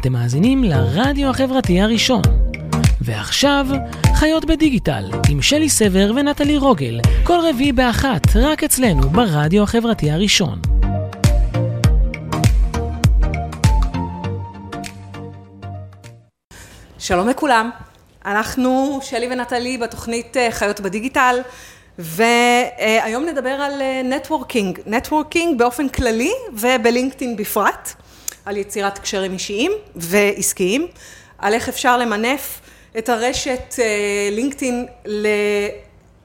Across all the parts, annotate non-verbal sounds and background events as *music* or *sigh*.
אתם מאזינים לרדיו החברתי הראשון. ועכשיו, חיות בדיגיטל, עם שלי סבר ונטלי רוגל, כל רביעי באחת, רק אצלנו, ברדיו החברתי הראשון. שלום לכולם, אנחנו שלי ונטלי בתוכנית אה, חיות בדיגיטל, והיום נדבר על networking, uh, networking באופן כללי ובלינקדאין בפרט, על יצירת קשרים אישיים ועסקיים, על איך אפשר למנף את הרשת לינקדאין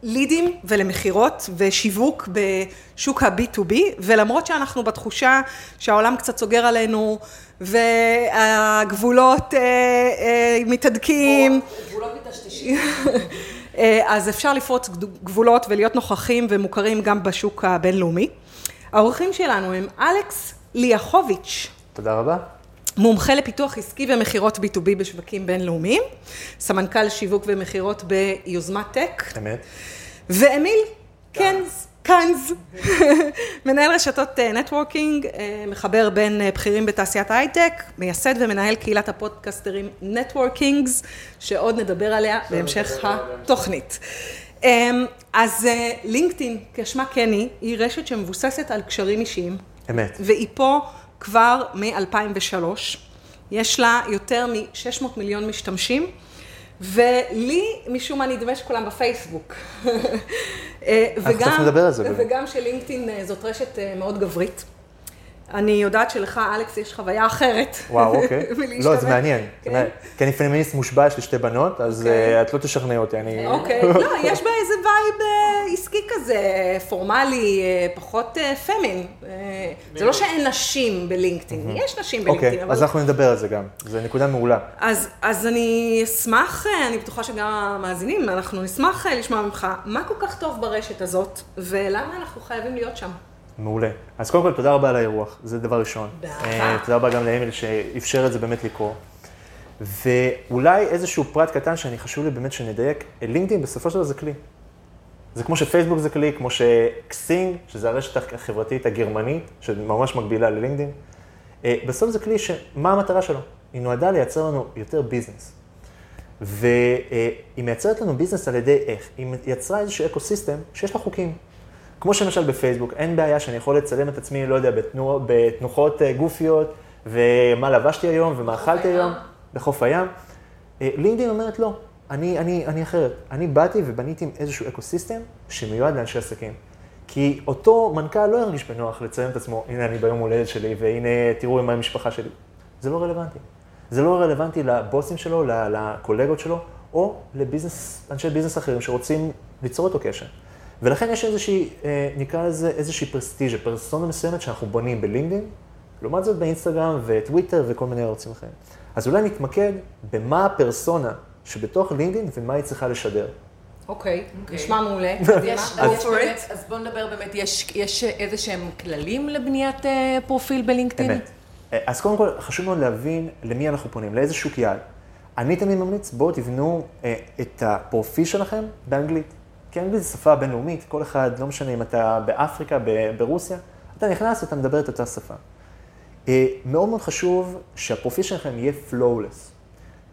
ללידים ולמכירות ושיווק בשוק ה-B2B, ולמרות שאנחנו בתחושה שהעולם קצת סוגר עלינו והגבולות אה, אה, מתהדקים. גבולות מטשטשים. *laughs* אז אפשר לפרוץ גבולות ולהיות נוכחים ומוכרים גם בשוק הבינלאומי. האורחים שלנו הם אלכס ליאכוביץ'. תודה רבה. מומחה לפיתוח עסקי ומכירות B2B בשווקים בינלאומיים, סמנכ"ל שיווק ומכירות ביוזמת טק. אמת. ואמיל קנז, קנז, *laughs* מנהל רשתות networking, מחבר בין בכירים בתעשיית ההייטק, מייסד ומנהל קהילת הפודקסטרים נטוורקינגס, שעוד נדבר עליה בהמשך התוכנית. אז לינקדאין, כשמה כן היא, היא רשת שמבוססת על קשרים אישיים. אמת. והיא פה כבר מ-2003. יש לה יותר מ-600 מיליון משתמשים, ולי משום מה נדמה שכולם בפייסבוק. *laughs* אנחנו תכף נדבר על זה. וגם שלינקדאין זאת רשת מאוד גברית. אני יודעת שלך, אלכס, יש חוויה אחרת. וואו, אוקיי. *laughs* לא, זה מעניין. כי אני פמיניסט מושבע, יש לי שתי בנות, אז את לא תשכנע אותי, אני... *laughs* אוקיי, לא, יש בה איזה vibe עסקי כזה, פורמלי, פחות פמין. זה לא שאין נשים בלינקדאין, יש נשים בלינקדאין. אוקיי, אז אנחנו נדבר על זה גם, זו נקודה מעולה. אז אני אשמח, אני בטוחה שגם המאזינים, אנחנו נשמח לשמוע ממך, מה כל כך טוב ברשת הזאת, ולמה אנחנו חייבים להיות שם? מעולה. אז קודם כל, תודה רבה על האירוח, זה דבר ראשון. באהבה. תודה רבה גם לאמיל שאפשר את זה באמת לקרות. ואולי איזשהו פרט קטן שאני חשוב לי באמת שנדייק, לינקדאין בסופו של דבר זה כלי. זה כמו שפייסבוק זה כלי, כמו ש Xing, שזה הרשת החברתית הגרמנית, שממש מקבילה ללינקדאין. בסוף זה כלי שמה המטרה שלו? היא נועדה לייצר לנו יותר ביזנס. והיא מייצרת לנו ביזנס על ידי איך? היא יצרה איזשהו ecosystem שיש לה חוקים. כמו שלמשל בפייסבוק, אין בעיה שאני יכול לצלם את עצמי, לא יודע, בתנוע, בתנוחות גופיות, ומה לבשתי היום, ומה אכלתי היום, בחוף הים. לינקדאין אומרת לא, אני, אני, אני אחרת. אני באתי ובניתי עם איזשהו ecosystem שמיועד לאנשי עסקים. כי אותו מנכ"ל לא ירגיש בנוח לצלם את עצמו, הנה אני ביום הולדת שלי, והנה תראו מה המשפחה שלי. זה לא רלוונטי. זה לא רלוונטי לבוסים שלו, לקולגות שלו, או לביזנס, אנשי ביזנס אחרים שרוצים ליצור אותו קשר. ולכן יש איזושהי, נקרא לזה איזושהי פרסטיג'ה, פרסונה מסוימת שאנחנו בונים בלינקדאין, לעומת זאת באינסטגרם וטוויטר וכל מיני ערוצים אחרים. אז אולי נתמקד במה הפרסונה שבתוך לינקדאין ומה היא צריכה לשדר. אוקיי, נשמע מעולה. *laughs* אז בואו נדבר באמת, יש איזה שהם כללים לבניית פרופיל בלינקדאין? אמת. אז קודם כל, חשוב מאוד להבין למי אנחנו פונים, לאיזה שוק יעד. אני תמיד ממליץ, בואו תבנו את הפרופיל שלכם באנגלית. כי אנגלית זו שפה בינלאומית, כל אחד, לא משנה אם אתה באפריקה, ברוסיה, אתה נכנס ואתה מדבר את אותה שפה. מאוד מאוד חשוב שהפרופיל שלכם יהיה flawless,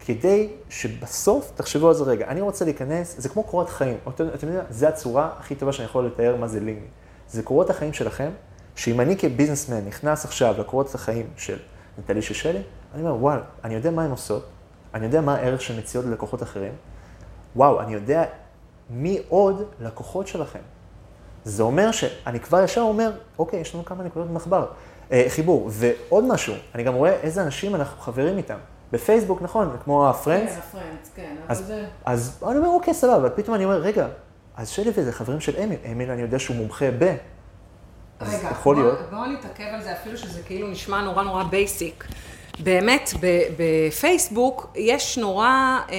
כדי שבסוף, תחשבו על זה רגע, אני רוצה להיכנס, זה כמו קורות חיים, אתם יודעים, זו הצורה הכי טובה שאני יכול לתאר מה זה לינקדאין. זה קורות החיים שלכם, שאם אני כביזנסמן נכנס עכשיו לקורות החיים של נטלי ששלי, אני אומר, וואל, אני יודע מה הן עושות, אני יודע מה הערך שהן מציעות ללקוחות אחרים, וואו, אני יודע מי עוד לקוחות שלכם. זה אומר שאני כבר ישר אומר, אוקיי, יש לנו כמה נקודות מחבר, אה, חיבור. ועוד משהו, אני גם רואה איזה אנשים אנחנו חברים איתם. בפייסבוק, נכון, כמו הפרנדס. כן, הפרנדס, כן, אז, אבל זה... אז אני אומר, אוקיי, סבבה, אבל פתאום אני אומר, רגע, אז שלי וזה חברים של אמיל, אמיל אני יודע שהוא מומחה ב... אז רגע, יכול בוא, להיות. בואו נתעכב על זה אפילו שזה כאילו נשמע נורא נורא basic. באמת, בפייסבוק יש נורא אה,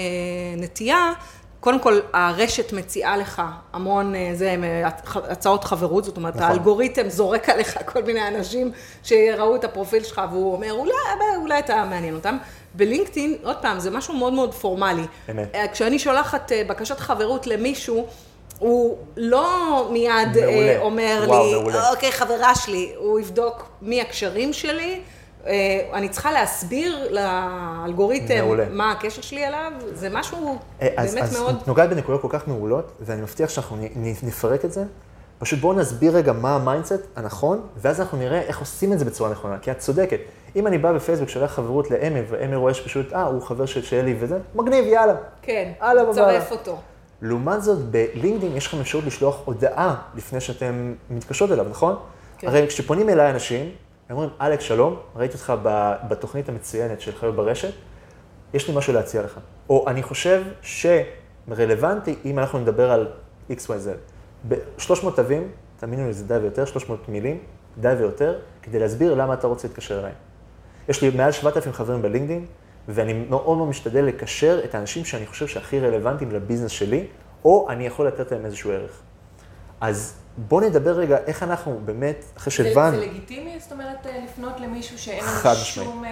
נטייה קודם כל, הרשת מציעה לך המון זה, הצעות חברות, זאת אומרת, נכון. האלגוריתם זורק עליך *laughs* כל מיני אנשים שראו את הפרופיל שלך, והוא אומר, אולי, אולי אתה מעניין אותם. בלינקדאין, עוד פעם, זה משהו מאוד מאוד פורמלי. אמת. כשאני שולחת בקשת חברות למישהו, הוא לא מיד מעולה. אומר וואו, לי, מעולה. אוקיי, חברה שלי, הוא יבדוק מי הקשרים שלי, אה, אני צריכה להסביר לאלגוריתם מעולה. מה הקשר שלי אליו, זה משהו אה, אז, באמת אז מאוד... את נוגעת בנקודות כל כך מעולות, ואני מבטיח שאנחנו נ- נפרק את זה. פשוט בואו נסביר רגע מה ה mindset הנכון, ואז אנחנו נראה איך עושים את זה בצורה נכונה, כי את צודקת. אם אני בא בפייסבוק, שולח חברות לאמי, ואמי רואה שפשוט, אה, הוא חבר של שלי וזה, מגניב, יאללה. כן, בבעלה. צרף אותו. לעומת זאת, בלינקדאין יש לכם אפשרות לשלוח הודעה לפני שאתם מתקשרות אליו, נכון? כן. הרי כשפונים אליי אנשים, הם אומרים, אלכס, שלום, ראיתי אותך בתוכנית המצוינת של חיות ברשת, יש לי משהו להציע לך. או אני חושב שרלוונטי, אם אנחנו נדבר על XYZ, ב-300 תווים, תאמינו לי, זה די ויותר, 300 מילים, די ויותר, כדי להסביר למה אתה רוצה להתקשר אליי. יש לי מעל 7,000 חברים בלינקדאין, ואני מאוד מאוד משתדל לקשר את האנשים שאני חושב שהכי רלוונטיים לביזנס שלי, או אני יכול לתת להם איזשהו ערך. אז בואו נדבר רגע איך אנחנו באמת, אחרי שהבנו, זה לגיטימי, זאת אומרת, אה, לפנות למישהו שאין לנו. שום... אה,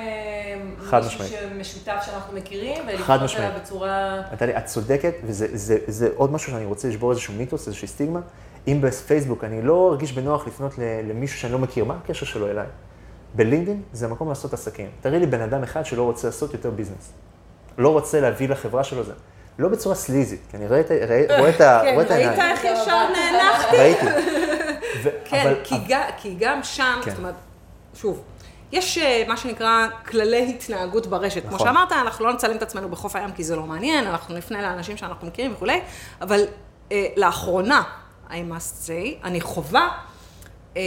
חד מישהו משמעית. שמשותף שאנחנו מכירים, ולפנות. אליו בצורה... נטלי, את צודקת, וזה זה, זה עוד משהו שאני רוצה לשבור איזשהו מיתוס, איזושהי סטיגמה. אם בפייסבוק אני לא ארגיש בנוח לפנות למישהו שאני לא מכיר, מה הקשר שלו אליי? בלינקדאין זה המקום לעשות עסקים. תראי לי בן אדם אחד שלא רוצה לעשות יותר ביזנס. לא רוצה להביא לחברה שלו זה. לא בצורה סליזית, כי אני רואה את כן, רואה את ראית העיניים. איך ישר נאנחתי? ראיתי. *laughs* ו- כן, אבל- כי, גם, כי גם שם, כן. זאת אומרת, שוב, יש אה, מה שנקרא כללי התנהגות ברשת. כמו נכון. שאמרת, אנחנו לא נצלם את עצמנו בחוף הים כי זה לא מעניין, אנחנו נפנה לאנשים שאנחנו מכירים וכולי, אבל אה, לאחרונה, I must say, אני חווה אה,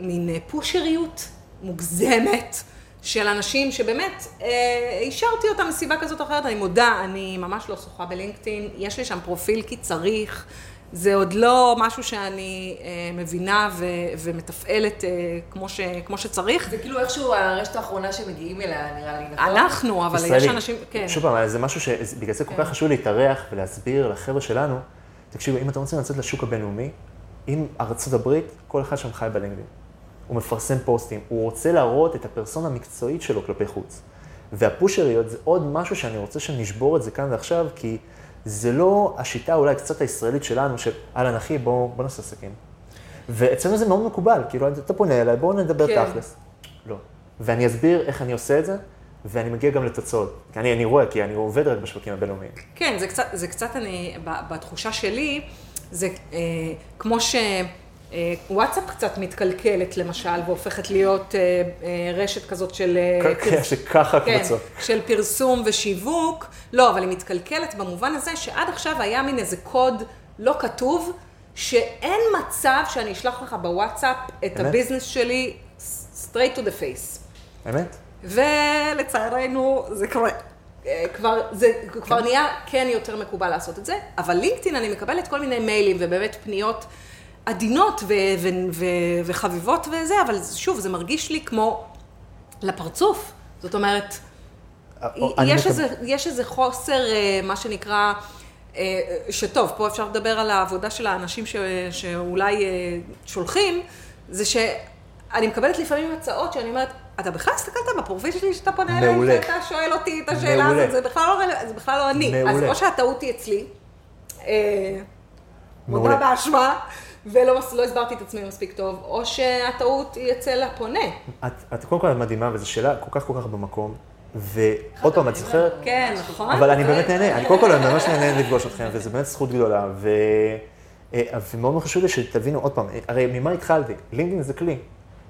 מין אה, פושריות מוגזמת. של אנשים שבאמת, אה, אישרתי אותם מסיבה כזאת או אחרת, אני מודה, אני ממש לא שוחה בלינקדאין, יש לי שם פרופיל כי צריך, זה עוד לא משהו שאני אה, מבינה ו- ומתפעלת אה, כמו, ש- כמו שצריך. זה כאילו איכשהו הרשת האחרונה שמגיעים אליה, נראה לי, נכון? אנחנו, אבל יש ישראלי. אנשים, כן. שוב פעם, זה משהו שבגלל זה כל כך חשוב להתארח ולהסביר לחבר'ה שלנו, תקשיבו, אם אתם רוצים לצאת לשוק הבינלאומי, אם ארצות הברית, כל אחד שם חי בלינקדאין. הוא מפרסם פוסטים, הוא רוצה להראות את הפרסונה המקצועית שלו כלפי חוץ. והפושריות זה עוד משהו שאני רוצה שנשבור את זה כאן ועכשיו, כי זה לא השיטה אולי קצת הישראלית שלנו, של אהלן אחי, בוא, בוא נעשה עסקים. ואצלנו זה מאוד מקובל, כאילו, אתה פונה אליי, בואו נדבר כן. תכלס. לא. ואני אסביר איך אני עושה את זה, ואני מגיע גם לתוצאות. כי אני, אני רואה, כי אני עובד רק בשווקים הבינלאומיים. כן, זה קצת, זה קצת אני, בתחושה שלי, זה אה, כמו שוואטסאפ קצת מתקלקלת למשל, והופכת להיות אה, אה, רשת כזאת של... אה, כן, שככה כן, קבוצות. של פרסום ושיווק. לא, אבל היא מתקלקלת במובן הזה שעד עכשיו היה מין איזה קוד לא כתוב, שאין מצב שאני אשלח לך בוואטסאפ את אמת? הביזנס שלי straight to the face. אמת? ולצערנו זה קורה. אה, כבר, זה כבר נהיה כן יותר מקובל לעשות את זה, אבל לינקדאין אני מקבלת כל מיני מיילים ובאמת פניות עדינות ו- ו- ו- וחביבות וזה, אבל שוב, זה מרגיש לי כמו לפרצוף. זאת אומרת, אני יש, איזה, יש איזה חוסר, אה, מה שנקרא, אה, שטוב, פה אפשר לדבר על העבודה של האנשים ש, שאולי אה, שולחים, זה שאני מקבלת לפעמים הצעות שאני אומרת, אתה בכלל הסתכלת בפרופיל שלי שאתה פונה אליי. ואתה שואל אותי את השאלה. הזאת, זה בכלל לא, זה בכלל לא אני. אז מעולה. או שהטעות היא אצלי, אה, מודה. באשמה, ולא לא הסברתי את עצמי מספיק טוב, או שהטעות היא אצל הפונה. את, את קודם כל מדהימה, וזו שאלה כל כך כל כך במקום. ועוד פעם, את זוכרת? כן, נכון? אבל אני באמת נהנה, אני קודם כל אני ממש נהנה לפגוש אתכם, וזו באמת זכות גדולה. ו... אה, ומאוד מאוד חשוב לי שתבינו עוד פעם, הרי ממה התחלתי? לינקדאין זה כלי.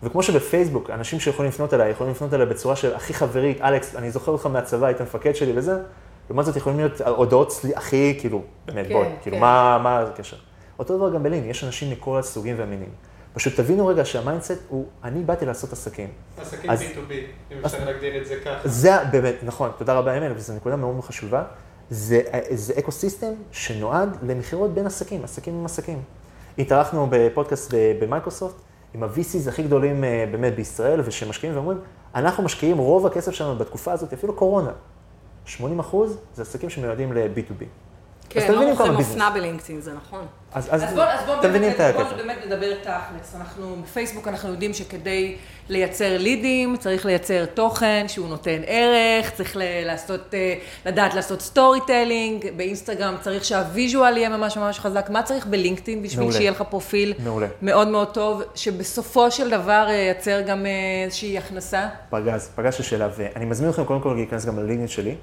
וכמו שבפייסבוק, אנשים שיכולים לפנות אליי, יכולים לפנות אליי בצורה של הכי חברית, אלכס, אני זוכר אותך מהצבא, היית מפקד שלי וזה, לעומת זאת יכולים להיות הודעות הכי, כאילו, באמת, כן, בואי, כאילו, כן. מה מה הקשר? אותו דבר גם בלינקדאין, יש אנשים מכל הסוגים והמינים. פשוט תבינו רגע שה mindset הוא, אני באתי לעשות עסקים. עסקים אז- B2B, אם אפשר להגדיר את זה ככה. זה באמת, נכון, תודה רבה אמיל, וזו נקודה מאוד חשובה. זה, זה ecosystem שנועד למכירות בין עסקים, עסקים עם עסקים. התארחנו בפודקאסט במייקרוסופט עם ה-VCs הכי גדולים אה, באמת בישראל, ושמשקיעים ואומרים, אנחנו משקיעים רוב הכסף שלנו בתקופה הזאת, אפילו קורונה. 80 אחוז זה עסקים שמיועדים ל-B2B. כן, אתם לא מבינים מוכרים כמה ביזנס. אופנה בלינקדאין, זה נכון. אז, אז, אז בואו אז בוא באמת, את בוא. באמת נדבר תכלס. אנחנו, בפייסבוק אנחנו יודעים שכדי לייצר לידים, צריך לייצר תוכן שהוא נותן ערך, צריך ל- לעשות, אה, לדעת לעשות storytelling, באינסטגרם צריך שה visual יהיה ממש ממש חזק. מה צריך בלינקדאין בשביל מעולה. שיהיה לך פרופיל מעולה. מאוד מאוד טוב, שבסופו של דבר אה, ייצר גם אה, איזושהי הכנסה? פגז, פגז השאלה, ואני מזמין אתכם קודם כל להיכנס גם ללינקדאין שלי.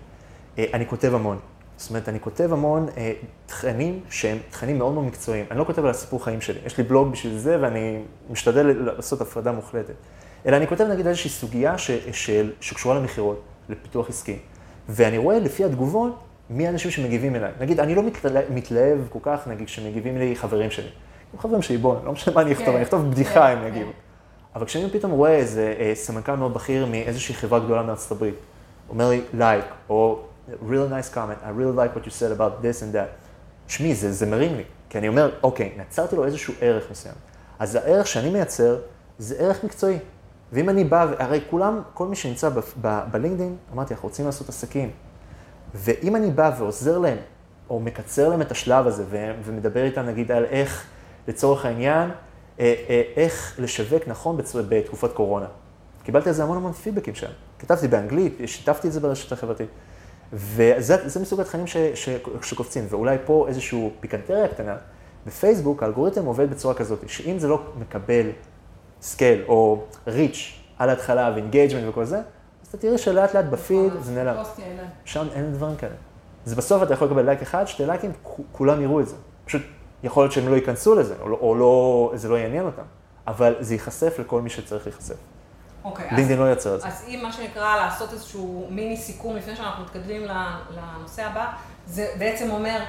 אני כותב המון. זאת אומרת, אני כותב המון אה, תכנים שהם תכנים מאוד מאוד מקצועיים. אני לא כותב על הסיפור חיים שלי. יש לי בלוג בשביל זה, ואני משתדל לעשות הפרדה מוחלטת. אלא אני כותב נגיד איזושהי סוגיה ש, של, שקשורה למכירות, לפיתוח עסקי. ואני רואה לפי התגובות מי האנשים שמגיבים אליי. נגיד, אני לא מתלה, מתלהב כל כך, נגיד, שמגיבים לי חברים שלי. הם חברים שלי, בוא, לא משנה מה אני אכתוב, כן, אני אכתוב בדיחה כן, אם כן. יגיבו. אבל כשאני פתאום רואה איזה אה, סמנכ"ל מאוד בכיר מאיזושהי חברה גדולה מארצות הברית, אומר לי לייק, או real nice comment, I really like what you said about this and that. שמי, זה, זה מרים לי, כי אני אומר, אוקיי, נצרתי לו איזשהו ערך מסוים. אז הערך שאני מייצר זה ערך מקצועי. ואם אני בא, הרי כולם, כל מי שנמצא בלינקדאין, אמרתי, אנחנו רוצים לעשות עסקים. ואם אני בא ועוזר להם, או מקצר להם את השלב הזה, ומדבר איתם נגיד על איך, לצורך העניין, אה, אה, איך לשווק נכון בתקופת קורונה. קיבלתי על זה המון המון פידבקים שם. כתבתי באנגלית, שיתפתי את זה ברשת החברתית. וזה זה מסוג התכנים ש, ש, שקופצים, ואולי פה איזושהי פיקנטריה קטנה. בפייסבוק האלגוריתם עובד בצורה כזאת, שאם זה לא מקבל scale או reach על ההתחלה ו engagement וכל זה, אז אתה תראה שלאט לאט בפיד זה נעלם. שם אין דברים כאלה. זה בסוף אתה יכול לקבל לייק אחד, שתי לייקים, כולם יראו את זה. פשוט יכול להיות שהם לא ייכנסו לזה, או, לא, או לא, זה לא יעניין אותם, אבל זה ייחשף לכל מי שצריך להיחשף. אוקיי, לינקדאין לא יוצר את זה. אז אם מה שנקרא לעשות איזשהו מיני סיכום לפני שאנחנו מתקדמים לנושא הבא, זה בעצם אומר,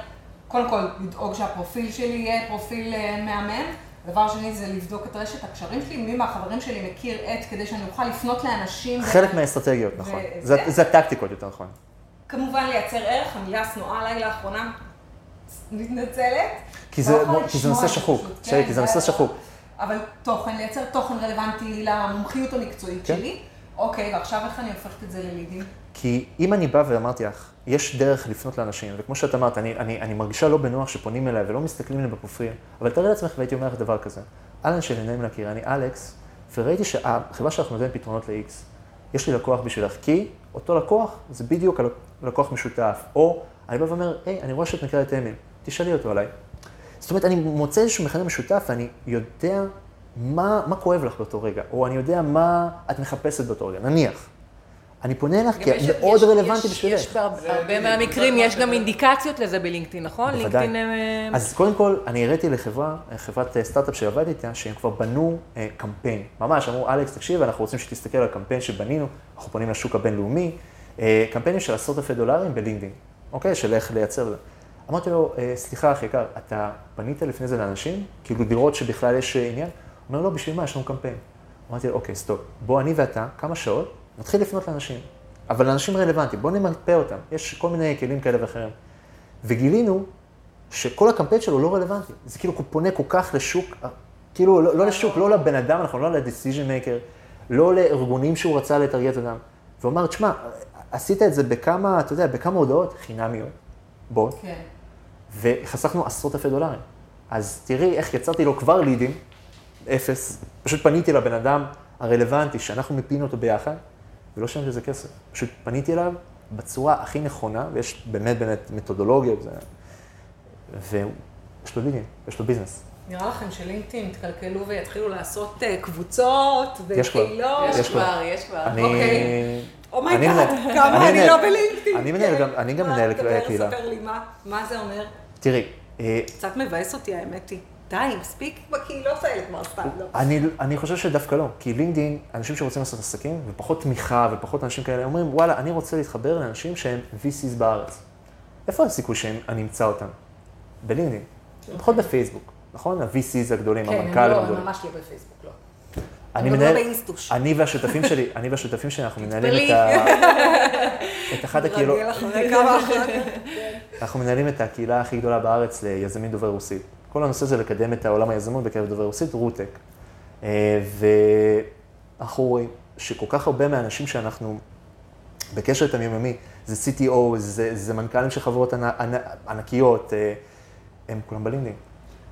קודם כל, לדאוג שהפרופיל שלי יהיה פרופיל אה, מהמם. דבר שני זה לבדוק את רשת הקשרים שלי, מי מהחברים שלי מכיר את, כדי שאני אוכל לפנות לאנשים. חלק ו- מהאסטרטגיות, נכון. זה, זה הטקטיקות יותר נכון. כמובן לייצר ערך, המילה השנואה עליי לאחרונה, מתנצלת. כי זה- לא כי זה נושא שחוק, שלי, כן, כי זה נושא שחוק. אבל תוכן, לייצר תוכן רלוונטי למומחיות המקצועית כן. שלי. אוקיי, ועכשיו איך אני הופכת את זה ללידים? כי אם אני בא ואמרתי לך, יש דרך לפנות לאנשים, וכמו שאת אמרת, אני, אני, אני מרגישה לא בנוח שפונים אליי ולא מסתכלים לי בפרופיל, אבל תארי לעצמך והייתי אומר לך דבר כזה. אהלן שלי, נעים להכיר, אני אלכס, וראיתי שהחברה שלך נותנת פתרונות ל-X. יש לי לקוח בשבילך, כי אותו לקוח זה בדיוק הל- לקוח משותף. או אני בא ואומר, היי, אני רואה שאת מכירה את אמיל, תשאלי אותו עליי. זאת אומרת, אני מוצא איזשהו מכנה משותף ואני יודע מה, מה כואב לך באותו רגע, או אני יודע מה את מחפשת באותו רגע, נניח. אני פונה אליך כי את יש- מאוד רלוונטי יש- בשבילך. יש בהרבה זה מהמקרים, זה יש גם. אינדיקציות לזה בלינקדאין, נכון? בוודאי. לינקדאין... אה, אז קודם כל, אני הראיתי לחברה, חברת אה, סטארט-אפ שעבדתי איתה, שהם כבר בנו אה, קמפיין. ממש, אמרו, אלכס, תקשיב, אנחנו רוצים שתסתכל על הקמפיין שבנינו, אנחנו פונים לשוק הבינלאומי, קמפיינים של עשרות אלפי דולרים בלינקדאין, אוקיי? של איך לייצר זה. אמרתי לו, אה, סליחה, אחי יקר, אתה פנית לפני זה לאנשים? כאילו לראות שבכלל יש אה, עניין? הוא אומר, לא, בשביל מה? יש לנו קמפיין. אמרתי לו, אוקיי, stop. בוא, אני ואתה, כמה שעות, נתחיל לפנות לאנשים. אבל לאנשים רלוונטיים, בוא נמפה אותם. יש כל מיני כלים כאלה ואחרים. וגילינו שכל הקמפיין שלו לא רלוונטי. זה כאילו הוא פונה כל כך לשוק, כאילו לא, לא לשוק, לא לבן אדם, אנחנו לא ל-decision maker, לא לארגונים שהוא רצה לטרגט אותם. והוא אמר, תשמע, עשית את זה בכמה, אתה יודע, בכמה הודעות חינמיות. בוא. כן. וחסכנו עשרות אלפי דולרים. אז תראי איך יצרתי לו כבר לידים, אפס. פשוט פניתי לבן אדם הרלוונטי, שאנחנו מיפינו אותו ביחד, ולא שילמתי לזה כסף. פשוט פניתי אליו בצורה הכי נכונה, ויש באמת באמת מתודולוגיות, זה... ויש לו לידים, יש לו ביזנס. נראה לכם שלינקדאין יתקלקלו ויתחילו לעשות אה, קבוצות. וקהילות? יש כבר. יש כבר. אני... אוקיי. אני Oh my God, כמה אני לא בלינקדאין. אני מנהל. גם- מנהל קהילה. מה זה אומר. תראי, אה, קצת מבאס אותי האמת היא. די, מספיק בקהילות האלה כבר סתם, לא. אני, אני חושב שדווקא לא, כי לינקדאין, אנשים שרוצים לעשות עסקים, ופחות תמיכה ופחות אנשים כאלה, אומרים, וואלה, אני רוצה להתחבר לאנשים שהם VCs בארץ. איפה הסיכוי שאני אמצא אותם? בלינקדאין. פחות בפייסבוק, נכון? ה-VCs הגדולים, כן, הם המנכ"לים לא, הגדולים. הם ממש לא בפייסבוק, לא. אני לא מנהל. אני והשותפים שלי, אני והשותפים שלי, אנחנו מנהלים. את, ה... את אחת הקהילות, רגל אחרי כמה אחר *laughs* אנחנו מנהלים את הקהילה הכי גדולה בארץ ליזמים דוברי רוסית. כל הנושא זה לקדם את העולם היזמות בקרב דוברי רוסית, רוטק. אה, ואנחנו רואים שכל כך הרבה מהאנשים שאנחנו בקשר איתם יומיומי, זה CTO, זה, זה מנכ"לים של חברות ענ- ענ- ענקיות, אה, הם כולם בלינקדאין.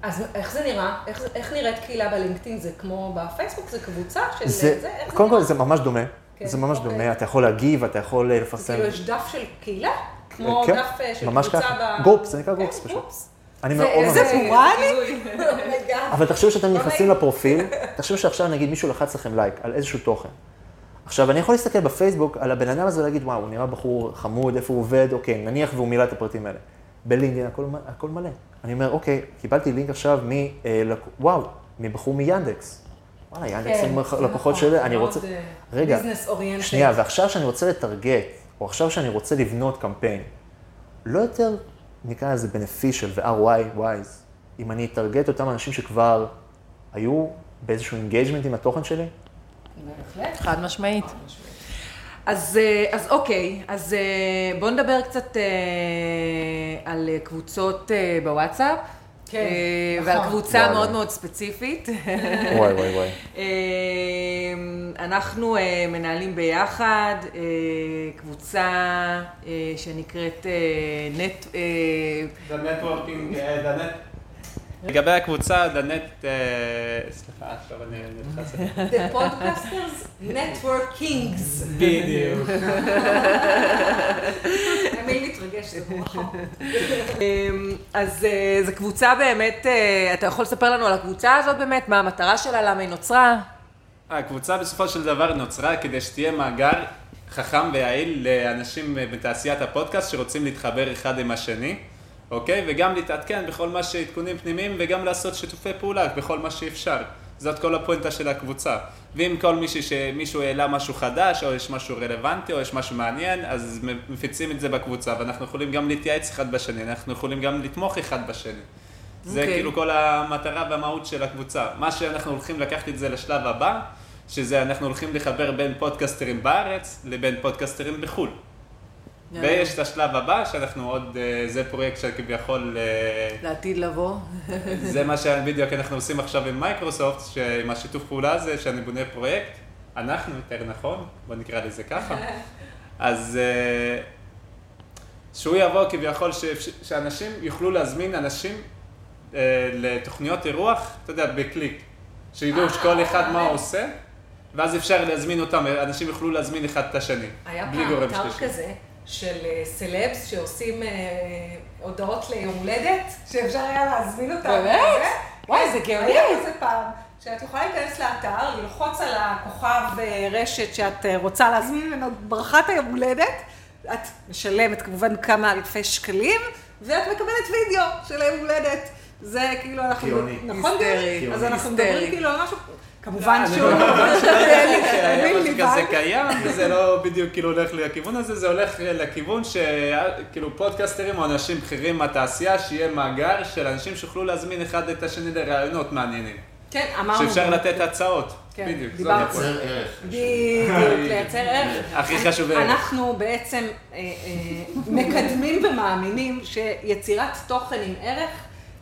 אז איך זה נראה? איך, איך נראית קהילה בלינקדאין? זה כמו בפייסבוק? זה קבוצה של זה, זה? איך קודם כל? זה ממש דומה. כן, זה ממש אוקיי. דומה, אתה יכול להגיב, אתה יכול אה, לפרסם. כאילו יש דף של קהילה? כמו כן, דף אה, של קבוצה. ב... groups, זה נקרא כן, groups פשוט. אני זה- מאוד איזה ממליץ. פורמלי? *laughs* אבל תחשבו שאתם נכנסים. לפרופיל, תחשבו שעכשיו נגיד מישהו לחץ לכם לייק על איזשהו תוכן. עכשיו, אני יכול להסתכל בפייסבוק על הבן אדם הזה ולהגיד, וואו, הוא נראה בחור חמוד, איפה הוא עובד, אוקיי, נניח והוא מילא את הפרטים האלה. בלינקדאין הכל, הכל מלא. אני אומר, אוקיי, קיבלתי לייק עכשיו מ... אה, לק- וואו, מבחור מיאנדקס. וואלה, יאנדקס כן, הם זה לקוחות נכון, שלי, אני רוצה... אה, רגע. שנייה, ועכשיו שאני רוצה לטרגט, או עכשיו שאני רוצה לבנות קמפיין, לא יותר, נקרא לזה beneficial ו-ROI wise, אם אני אטרגט אותם אנשים שכבר היו באיזשהו engagement עם התוכן שלי? בהחלט. חד משמעית. אז, אה, אז אוקיי, אז אה, בואו נדבר קצת אה, על קבוצות בוואטסאפ. כן, אה, נכון. ועל קבוצה וואי, מאוד וואי. מאוד ספציפית. וואי, וואי, וואי. *laughs* אה, אנחנו אה, מנהלים ביחד קבוצה שנקראת נט... The networking, the net... לגבי הקבוצה, the net... uh, סליחה, עכשיו אני נכנס... The Podcasters Network Kings. בדיוק. *laughs* אמיל מתרגש, זה נורא חמור. אמ, אז אה, זו קבוצה באמת, אה, אתה יכול לספר לנו על הקבוצה הזאת באמת, מה המטרה שלה, למה היא נוצרה? הקבוצה בסופו של דבר נוצרה כדי שתהיה מאגר חכם ויעיל לאנשים בתעשיית הפודקאסט שרוצים להתחבר אחד עם השני, אוקיי? וגם להתעדכן בכל מה שעדכונים פנימיים וגם לעשות שיתופי פעולה בכל מה שאפשר. זאת כל הפואנטה של הקבוצה. ואם כל מישהו שמישהו העלה משהו חדש, או יש משהו רלוונטי, או יש משהו מעניין, אז מפיצים את זה בקבוצה, ואנחנו יכולים גם להתייעץ אחד בשני, אנחנו יכולים גם לתמוך אחד בשני. זה אוקיי. כאילו כל המטרה והמהות של הקבוצה. מה שאנחנו הולכים לקחת את זה לשלב הבא, שזה אנחנו הולכים לחבר בין פודקסטרים בארץ לבין פודקסטרים בחו"ל. ויש את השלב הבא, שאנחנו עוד, אה, זה פרויקט שכביכול, אה, לעתיד לבוא. זה מה שבדיוק אנחנו עושים עכשיו עם מייקרוסופט, שעם השיתוף פעולה הזה, שאני בונה פרויקט, אנחנו יותר נכון, בוא נקרא לזה ככה. *laughs* אז אה, שהוא יבוא כביכול, ש- שאנשים יוכלו להזמין אנשים אה, לתוכניות אירוח, אתה יודע, בקליק. שידעו שכל אחד מה הוא עושה, ואז אפשר להזמין אותם, אנשים יוכלו להזמין אחד את השני. היה פעם אתר. כזה של אה, סלבס שעושים אה, הודעות ליום הולדת, שאפשר היה להזמין אותם. באמת? וזה. וואי, זה כן, גאוני. היה כזה פעם, שאת יכולה להיכנס לאתר, ללחוץ על הכוכב אה, רשת שאת אה, רוצה להזמין ממנו ברכת היום הולדת, את משלמת כמובן כמה אלפי שקלים, ואת מקבלת וידאו של היום הולדת. זה כאילו אנחנו... גאוני. נכון. גאוני? אז אנחנו. מדברים כאילו על משהו... כמובן אני שהוא... שמשהו ליבן. כזה קיים, וזה לא בדיוק כאילו הולך לכיוון הזה, זה הולך לכיוון שכאילו פודקסטרים או אנשים בכירים מהתעשייה, שיהיה מאגר של אנשים שיוכלו להזמין אחד את השני לרעיונות מעניינים. כן, אמרנו... שאפשר לתת הצעות. כן, בדיוק. הפואנטה. ערך. בדיוק, לייצר ערך. הכי חשוב ערך. אנחנו בעצם אה, אה, מקדמים ומאמינים שיצירת תוכן עם ערך,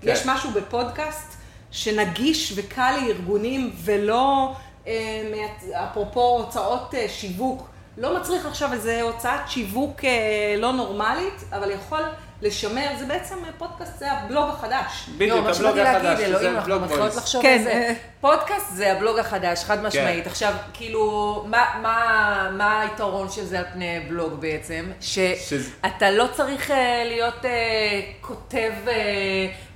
כן. יש משהו בפודקאסט שנגיש וקל לארגונים ולא, אה, אפרופו הוצאות אה, שיווק, לא מצריך עכשיו איזה הוצאת שיווק אה, לא נורמלית, אבל יכול לשמר, זה בעצם אה, פודקאסט, זה הבלוג החדש. בדיוק, לא, הבלוג שבאתי להגיד, החדש, אלוהים, שזה אנחנו מתחילות. לחשוב כן, על זה. פודקאסט זה הבלוג החדש, חד משמעית. כן. עכשיו, כאילו, מה- מה מה היתרון של זה על פני בלוג בעצם? שאתה לא צריך אה, להיות אה, כותב אה,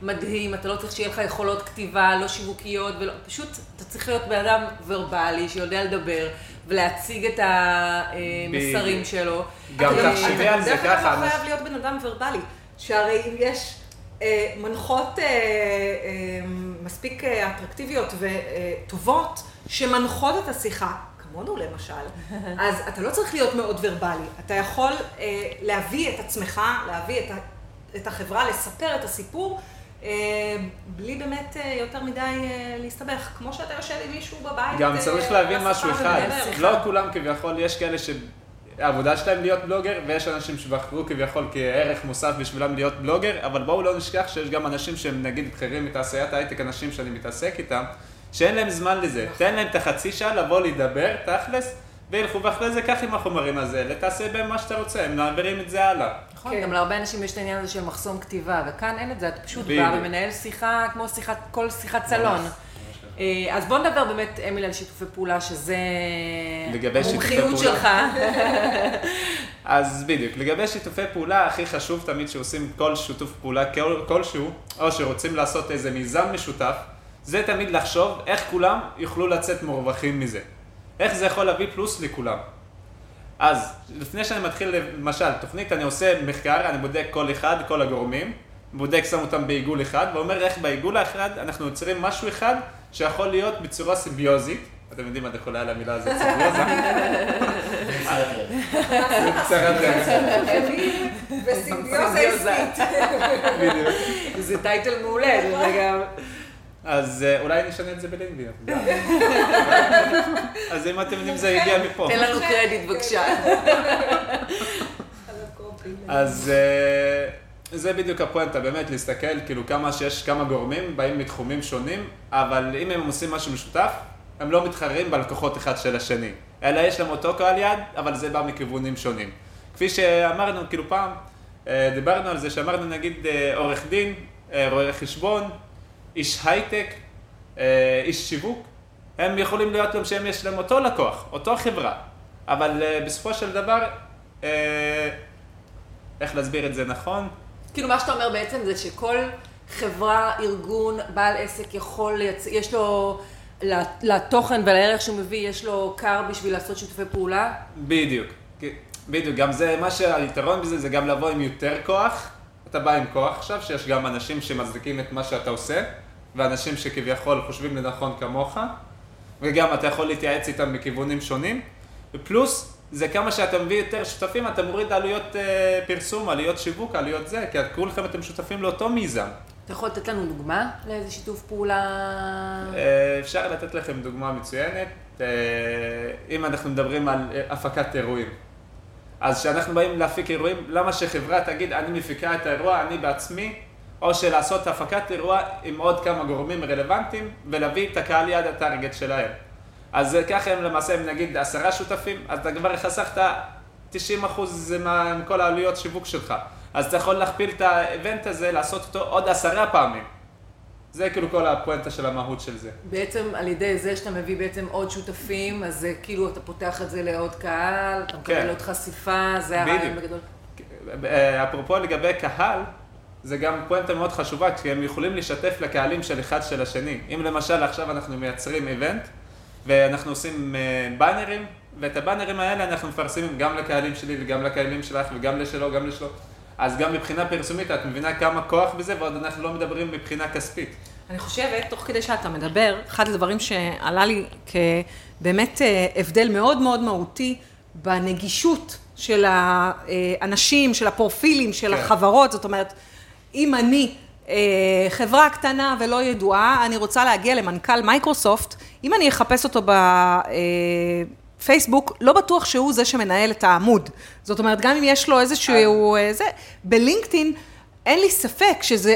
מדהים, אתה לא צריך שיהיה לך יכולות כתיבה, לא שיווקיות, ולא- פשוט אתה צריך להיות בן אדם ורבלי, שיודע לדבר, ולהציג את המסרים בדיוק. שלו. גם אה, תחשבי על זה דרך אגב, ככה, לא חייב להיות בן אדם ורבלי. שהרי אם יש אה, מנחות אה, אה, מספיק אה, אטרקטיביות וטובות, שמנחות את השיחה, כמונו למשל, *laughs* אז אתה לא צריך להיות מאוד ורבלי. אתה יכול אה, להביא את עצמך, להביא את, ה, את החברה, לספר את הסיפור. אה, בלי באמת אה, יותר מדי אה, להסתבך, כמו שאתה יושב עם מישהו בבית. גם צריך להבין משהו אחד. לא כולם כביכול, יש כאלה שהעבודה שלהם להיות בלוגר, ויש אנשים שבחרו כביכול כערך מוסף בשבילם להיות בלוגר, אבל בואו לא נשכח שיש גם אנשים שהם נגיד בכירים מתעשיית ההייטק, אנשים שאני מתעסק איתם, שאין להם זמן לזה. תן להם את החצי שעה לבוא לדבר, תכלס, וילכו ואחרי זה קח עם החומרים הזה, תעשה בהם מה שאתה רוצה, הם מעבירים את זה הלאה. נכון, כן. גם להרבה אנשים יש את העניין הזה של מחסום כתיבה, וכאן אין את זה, אתה פשוט. בא ומנהל שיחה כמו שיחת, כל שיחת סלון. אה, אז בוא נדבר באמת, אמיל, על שיתופי פעולה, שזה לגבי שיתופי המומחיות פעולה. שלך. *laughs* אז בדיוק, לגבי שיתופי פעולה, הכי חשוב תמיד שעושים כל שיתוף פעולה כל- כלשהו, או שרוצים לעשות איזה מיזם משותף, זה תמיד לחשוב איך כולם יוכלו לצאת מורווחים מזה. איך זה יכול להביא פלוס לכולם. אז, לפני שאני מתחיל, למשל, תוכנית, אני עושה מחקר, אני בודק כל אחד, כל הגורמים, בודק, שם אותם בעיגול אחד, ואומר איך בעיגול האחד אנחנו יוצרים משהו אחד שיכול להיות בצורה סימביוזית. אתם יודעים מה אתה יכול היה למילה הזאת, סימביוזה? קצרת. וסימביוזה עסקית. בדיוק. זה טייטל מעולה, דרך אגב. אז אה, אולי נשנה את זה יודעת. *laughs* אז אם אתם יודעים, זה הגיע מפה. תן לנו קרדיט, בבקשה. אז אה, זה בדיוק הפואנטה, באמת להסתכל, כאילו כמה שיש כמה גורמים, באים מתחומים שונים, אבל אם הם עושים משהו משותף, הם לא מתחרים בלקוחות אחד של השני, אלא יש להם אותו קהל יעד, אבל זה בא מכיוונים שונים. כפי שאמרנו, כאילו פעם, אה, דיברנו על זה שאמרנו נגיד עורך דין, אה, רואה חשבון, איש הייטק, אה, איש שיווק, הם יכולים להיות גם שהם יש להם אותו לקוח, אותו חברה, אבל אה, בסופו של דבר, אה, איך להסביר את זה נכון? כאילו מה שאתה אומר בעצם זה שכל חברה, ארגון, בעל עסק יכול לייצר, יש לו, לתוכן ולערך שהוא מביא, יש לו קר בשביל לעשות שיתופי פעולה? בדיוק. בדיוק, גם זה, מה שהיתרון בזה זה גם לבוא עם יותר כוח. אתה בא עם כוח עכשיו, שיש גם אנשים שמצדיקים את מה שאתה עושה, ואנשים שכביכול חושבים לנכון כמוך, וגם אתה יכול להתייעץ איתם מכיוונים שונים, ופלוס, זה כמה שאתה מביא יותר שותפים, אתה מוריד עלויות אה, פרסום, עלויות שיווק, עלויות זה, כי כולכם אתם שותפים לאותו מיזם. אתה יכול לתת לנו דוגמה לאיזה שיתוף פעולה? אה, אפשר לתת לכם דוגמה מצוינת, אה, אם אנחנו מדברים על אה, הפקת אירועים. אז כשאנחנו באים להפיק אירועים, למה שחברה תגיד, אני מפיקה את האירוע, אני בעצמי, או שלעשות הפקת אירוע עם עוד כמה גורמים רלוונטיים, ולהביא את הקהל יעד הטארגט שלהם. אז ככה הם למעשה, אם נגיד עשרה שותפים, אז אתה כבר חסכת 90 אחוז מכל העלויות שיווק שלך. אז אתה יכול להכפיל את האיבנט הזה, לעשות אותו עוד עשרה פעמים. זה כאילו כל הפואנטה של המהות של זה. בעצם על ידי זה שאתה מביא בעצם עוד שותפים, אז זה כאילו אתה פותח את זה לעוד קהל, אתה מקבל כן. עוד חשיפה, זה הרעיון. בגדול. אה, אפרופו לגבי קהל, זה גם פואנטה מאוד חשובה, כי הם יכולים לשתף לקהלים של אחד של השני. אם למשל עכשיו אנחנו מייצרים איבנט, ואנחנו עושים אה, באנרים, ואת הבאנרים האלה אנחנו מפרסמים גם לקהלים שלי וגם לקהלים שלך וגם לשלו, גם לשלו. אז גם מבחינה פרסומית את מבינה כמה כוח בזה, ועוד אנחנו לא מדברים מבחינה כספית. אני חושבת, תוך כדי שאתה מדבר, אחד הדברים שעלה לי כבאמת אה, הבדל מאוד מאוד מהותי בנגישות של האנשים, של הפרופילים, של כן. החברות, זאת אומרת, אם אני אה, חברה קטנה ולא ידועה, אני רוצה להגיע למנכ"ל מייקרוסופט, אם אני אחפש אותו בפייסבוק, לא בטוח שהוא זה שמנהל את העמוד. זאת אומרת, גם אם יש לו איזשהו... אה, זה, בלינקדאין, אין לי ספק שזה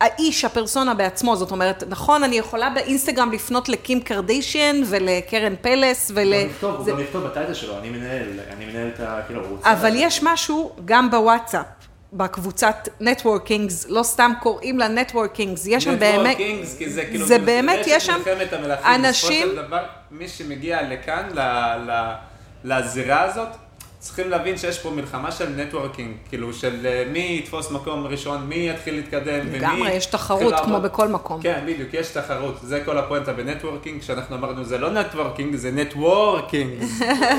האיש, הפרסונה בעצמו, זאת אומרת, נכון, אני יכולה באינסטגרם לפנות לקים קרדיישיאן ולקרן פלס ול... הוא גם יכתוב, הוא גם יכתוב ב title שלו, אני מנהל, אני מנהל את ה... כאילו, אבל יש משהו גם בוואטסאפ, בקבוצת networkings, לא סתם קוראים לה networkings, יש שם באמת... networkings, כי זה כאילו... זה באמת, יש שם. אנשים- בסופו של דבר, מי שמגיע לכאן, לזירה הזאת, צריכים להבין שיש פה מלחמה של נטוורקינג, כאילו של אה, מי יתפוס מקום ראשון, מי יתחיל להתקדם, ומי... לגמרי, יש תחרות כמו לעבוד. בכל מקום. כן, בדיוק, יש תחרות. זה כל הפואנטה בנטוורקינג, שאנחנו אמרנו, זה לא נטוורקינג, זה נטוורקינג.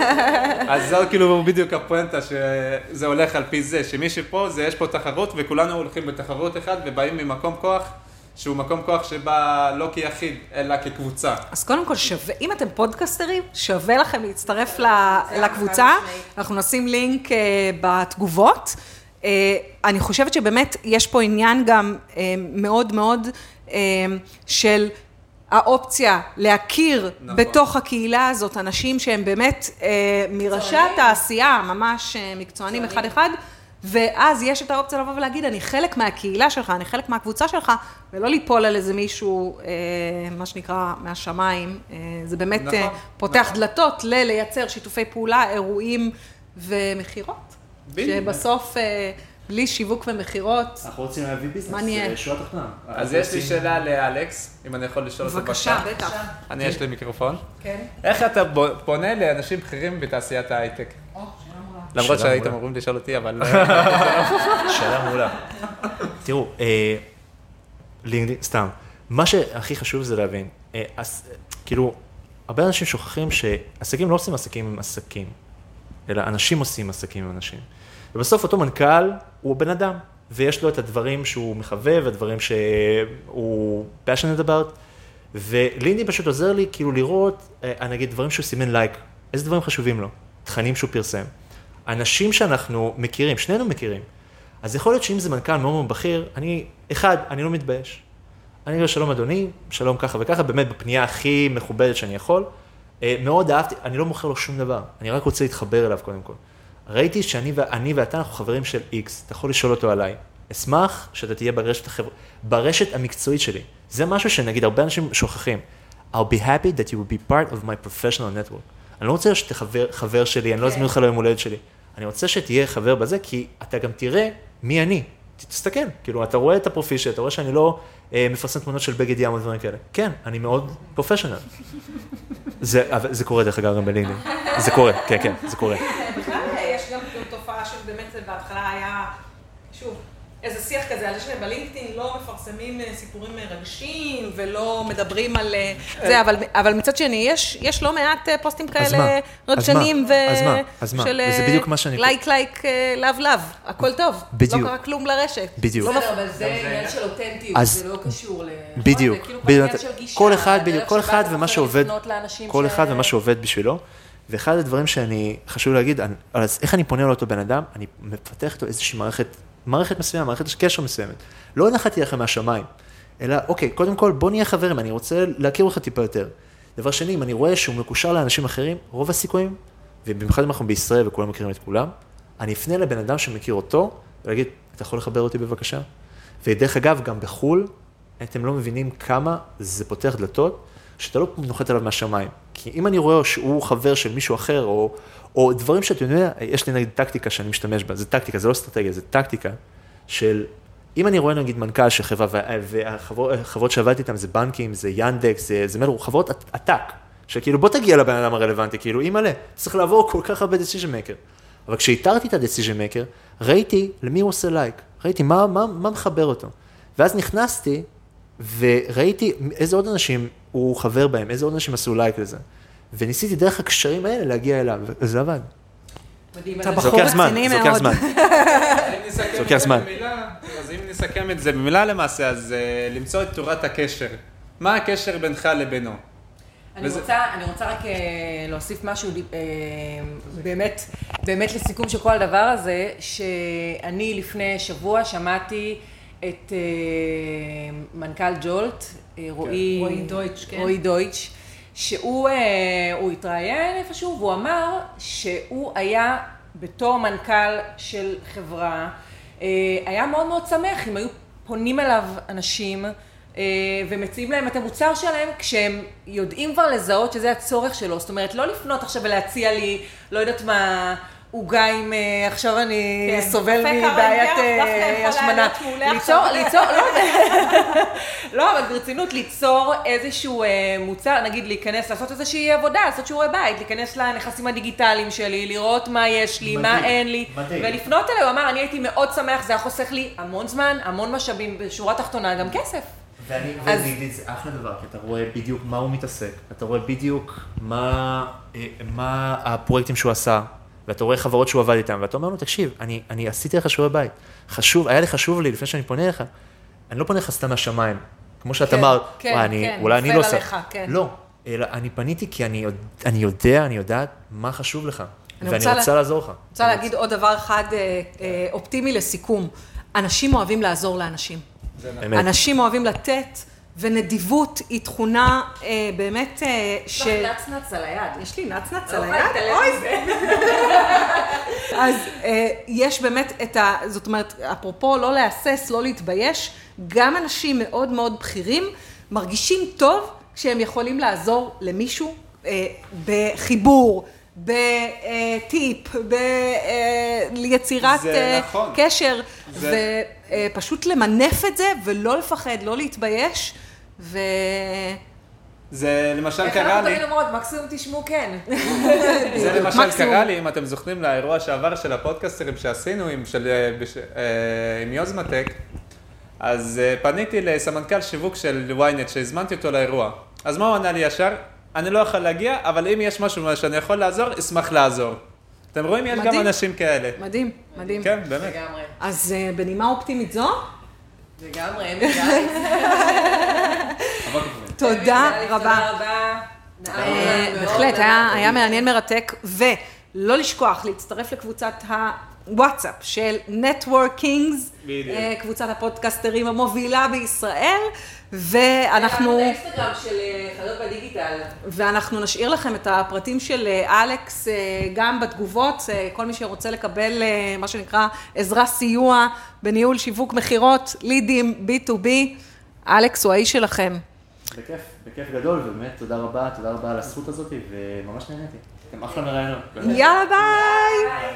*laughs* אז זה כאילו בדיוק הפואנטה, שזה הולך על פי זה, שמי שפה, זה יש פה תחרות, וכולנו הולכים בתחרות אחד, ובאים ממקום כוח, שהוא מקום כוח שבא לא כיחיד, אלא כקבוצה. אז קודם כל שווה, אם אתם פודקסטרים, שווה לכם להצטרף ל- לקבוצה. אנחנו נשים לינק אה, בתגובות. אה, אני חושבת שבאמת יש פה עניין גם אה, מאוד מאוד של האופציה להכיר נכון. בתוך הקהילה הזאת אנשים שהם באמת אה, מראשי. התעשייה, ממש מקצוענים אחד-אחד. ואז יש את האופציה לבוא ולהגיד, אני חלק מהקהילה שלך, אני חלק מהקבוצה שלך, ולא ליפול על איזה מישהו, אה, מה שנקרא, מהשמיים. אה, זה באמת נכון, אה, פותח נכון. דלתות ללייצר שיתופי פעולה, אירועים ומכירות. בדיוק. שבסוף, אה, בלי שיווק ומכירות, אנחנו רוצים להביא ביזנס, מה נהיה? אה, שורה תחתונה. אז יש לי שאלה לאלכס, אם אני יכול לשאול אותו בבקשה, בטח. אני, יש לי מיקרופון. כן. איך אתה פונה לאנשים בכירים בתעשיית ההייטק? למרות שהייתם. אמורים לשאול אותי, אבל... *laughs* שאלה *laughs* מעולה. תראו, אה, לינקדאין, סתם, מה שהכי חשוב זה להבין, אה, אה, כאילו, הרבה אנשים שוכחים שעסקים לא עושים עסקים עם עסקים, אלא אנשים עושים עסקים עם אנשים. ובסוף אותו מנכ"ל הוא בן אדם, ויש לו את הדברים שהוא מחבב, הדברים שהוא passionate about, ולינדי פשוט עוזר לי כאילו לראות, אה, נגיד, דברים שהוא סימן לייק, איזה דברים חשובים לו, תכנים שהוא פרסם. אנשים שאנחנו מכירים, שנינו מכירים. אז יכול להיות שאם זה מנכ"ל מאוד מאוד בכיר, אני, אחד, אני לא מתבייש. אני אומר, שלום אדוני, שלום ככה וככה, באמת בפנייה הכי מכובדת שאני יכול. אה, מאוד אהבתי, אני לא מוכר לו שום דבר, אני רק רוצה להתחבר אליו קודם כל. ראיתי שאני ואני ואתה, אנחנו חברים של איקס, אתה יכול לשאול אותו עליי. אשמח שאתה תהיה ברשת, החבר... ברשת המקצועית שלי. זה משהו שנגיד הרבה אנשים שוכחים. I'll be happy that you will be part of my professional network. אני לא רוצה שתהיה חבר, חבר שלי, אני לא אזמין אותך ליום הולדת שלי. אני רוצה שתהיה חבר בזה, כי אתה גם תראה מי אני. תסתכל, כאילו, אתה רואה את הפרופיל שלי, אתה רואה שאני לא אה, מפרסם תמונות של בגד ים או דברים כאלה. כן, אני מאוד פרופשיונל. זה, זה קורה דרך אגב גם בלינקדאין. זה קורה, כן, כן, זה קורה. בכלל יש גם תופעה שבאמת בהתחלה היה, שוב, איזה שיח כזה על זה שבלינקדאין לא מפרסמים אה, סיפורים מרגשים ולא מדברים על אה, זה, אבל, אבל מצד שני, יש, יש לא מעט אה, פוסטים אז מה? כאלה אז רגשנים מה? אז מה? אז מה? של וזה בדיוק מה שאני- like like love love, הכל טוב. בדיוק. לא קרה כלום לרשת. בדיוק. לא בסדר, אבל זה עניין של אותנטיות, אז- זה לא קשור ל... בדיוק, זה כאילו. עניין של גישה, כל אחד, בדיוק, כל אחד ומה שעובד, כל אחד ומה שעובד בשבילו. ואחד הדברים שאני, חשוב להגיד, אני- אז איך אני פונה לאותו בן אדם, אני מפתח איתו איזושהי מערכת, מערכת מסוימת, מערכת קשר מסוימת. לא נחתי לכם מהשמיים, אלא, אוקיי, קודם כל, בוא נהיה חברים, אני רוצה להכיר אותך טיפה יותר. דבר שני, אם אני רואה שהוא מקושר לאנשים אחרים, רוב הסיכויים, ובמיוחד אם אנחנו בישראל וכולם מכירים את כולם, אני אפנה לבן אדם שמכיר אותו, ולהגיד, אתה יכול לחבר אותי בבקשה? ודרך אגב, גם בחו"ל, אתם לא מבינים כמה זה פותח דלתות, שאתה לא נוחת עליו מהשמיים. כי אם אני רואה שהוא חבר של מישהו אחר, או, או דברים שאתה יודע, יש לי נגיד טקטיקה שאני משתמש בה, זה טקטיקה, זה לא אסטרטגיה, זה טקטיקה של, אם אני רואה נגיד מנכ"ל של חברה, וה- והחברות שעבדתי איתן זה בנקים, זה ינדקס, זה, זה מלו, חברות עת- עתק, שכאילו בוא תגיע לבן אדם הרלוונטי, כאילו אימא'לה, צריך לעבור כל כך הרבה decision maker. אבל כשאיתרתי את ה-decision maker, ראיתי למי הוא עושה לייק, ראיתי מה, מה, מה מחבר אותו. ואז נכנסתי וראיתי איזה עוד אנשים הוא חבר בהם, איזה עוד אנשים עשו לייק לזה. וניסיתי דרך הקשרים האלה להגיע אליו, וזה עבד. מדהים. אתה בחור זה רציני זה לוקח מאוד. זמן. *laughs* נסכם לוקח זה זמן. אז אם נסכם את זה במילה למעשה, אז אה, למצוא את תורת הקשר. מה הקשר בינך לבינו? אני וזה- רוצה, אני רוצה רק אה, להוסיף משהו אה, באמת, באמת לסיכום של כל הדבר הזה, שאני לפני שבוע שמעתי את אה, מנכ"ל ג'ולט, אה, רועי, רועי דויטש, כן. רועי דויטש, שהוא הוא התראיין איפשהו והוא אמר שהוא היה בתור מנכ"ל של חברה, אה, היה מאוד מאוד שמח אם היו פונים אליו אנשים אה, ומציעים להם את המוצר שלהם כשהם יודעים כבר לזהות שזה הצורך שלו. זאת אומרת, לא לפנות עכשיו ולהציע לי, לא יודעת מה, עוגה עם, אה, עכשיו אני כן, סובל מבעיית אה, השמנה. ליצור. ליצור, לא, לא, אבל ברצינות, ליצור איזשהו אה, מוצר, נגיד להיכנס, לעשות איזושהי עבודה, לעשות שיעורי בית, להיכנס לנכסים הדיגיטליים שלי, לראות מה יש לי, מה מדהים, אין לי, מדהים. ולפנות אליי, הוא אמר, אני הייתי מאוד שמח, זה היה חוסך לי המון זמן, המון משאבים, בשורה תחתונה גם כסף. ואני, אז- ואני, זה אחלה דבר, כי אתה רואה בדיוק מה הוא מתעסק, אתה רואה בדיוק מה, מה הפרויקטים שהוא עשה, ואתה רואה חברות שהוא עבד איתן, ואתה אומר לו, תקשיב, אני, אני עשיתי לך שיעורי בית, חשוב, היה לי חשוב לי, לפני שאני פונה אליך, אני לא פונה לך סתם מהשמיים, כמו שאת כן, אמרת, כן, "וואי, אני, כן, אולי אני לא עושה, כן. לא, אלא אני פניתי כי אני, אני יודע, אני יודעת מה חשוב לך, אני ואני רוצה רוצה לה- לעזור לך. רוצה להגיד עוד דבר אחד אה, אה, אופטימי לסיכום. אנשים אוהבים לעזור לאנשים. אנשים אוהבים לתת, ונדיבות היא תכונה אה, באמת אה, ש... נצנץ על היד. יש לי נצנץ לא על היד? אוי, מזה. *laughs* אז אה, יש באמת את ה... זאת אומרת, אפרופו לא להסס, לא להתבייש, גם אנשים מאוד מאוד בכירים מרגישים טוב כשהם יכולים לעזור למישהו אה, בחיבור, בטיפ, ביצירת זה אה, נכון. קשר, זה- ופשוט למנף את זה ולא לפחד, לא להתבייש, ו... זה למשל איך קרה אנחנו לי, תמיד אומרות, מקסימום תשמעו כן. *laughs* זה למשל. קרה לי, אם אתם זוכרים לאירוע שעבר של הפודקאסטרים שעשינו עם, של, אה, בש, אה, עם יוזמטק, אז אה, פניתי לסמנכ"ל שיווק של ynet שהזמנתי אותו לאירוע. אז מה הוא ענה לי ישר? אני לא יכול להגיע, אבל אם יש משהו שאני יכול לעזור, אשמח לעזור. אתם רואים? יש גם מדהים. אנשים כאלה. מדהים, מדהים. כן, באמת. לגמרי. אז אה, בנימה אופטימית זו, לגמרי, גליץ. תודה רבה. תודה רבה. נעמנו אה, בהחלט, היה, מעניין מרתק, ולא לשכוח להצטרף לקבוצת הוואטסאפ של נטוורקינגס, בדיוק. קבוצת הפודקסטרים המובילה בישראל. ואנחנו, של אה, חיות בדיגיטל. ואנחנו נשאיר לכם את הפרטים של אה, אלכס אה, גם בתגובות, כל מי שרוצה לקבל מה שנקרא עזרה סיוע בניהול שיווק מכירות, לידים, B2B, אלכס הוא האיש שלכם. בכיף, בכיף גדול, ובאמת תודה רבה, תודה רבה על הזכות הזאת, וממש נהניתי. אתם אחלה מראיינות. באמת. יאללה ביי!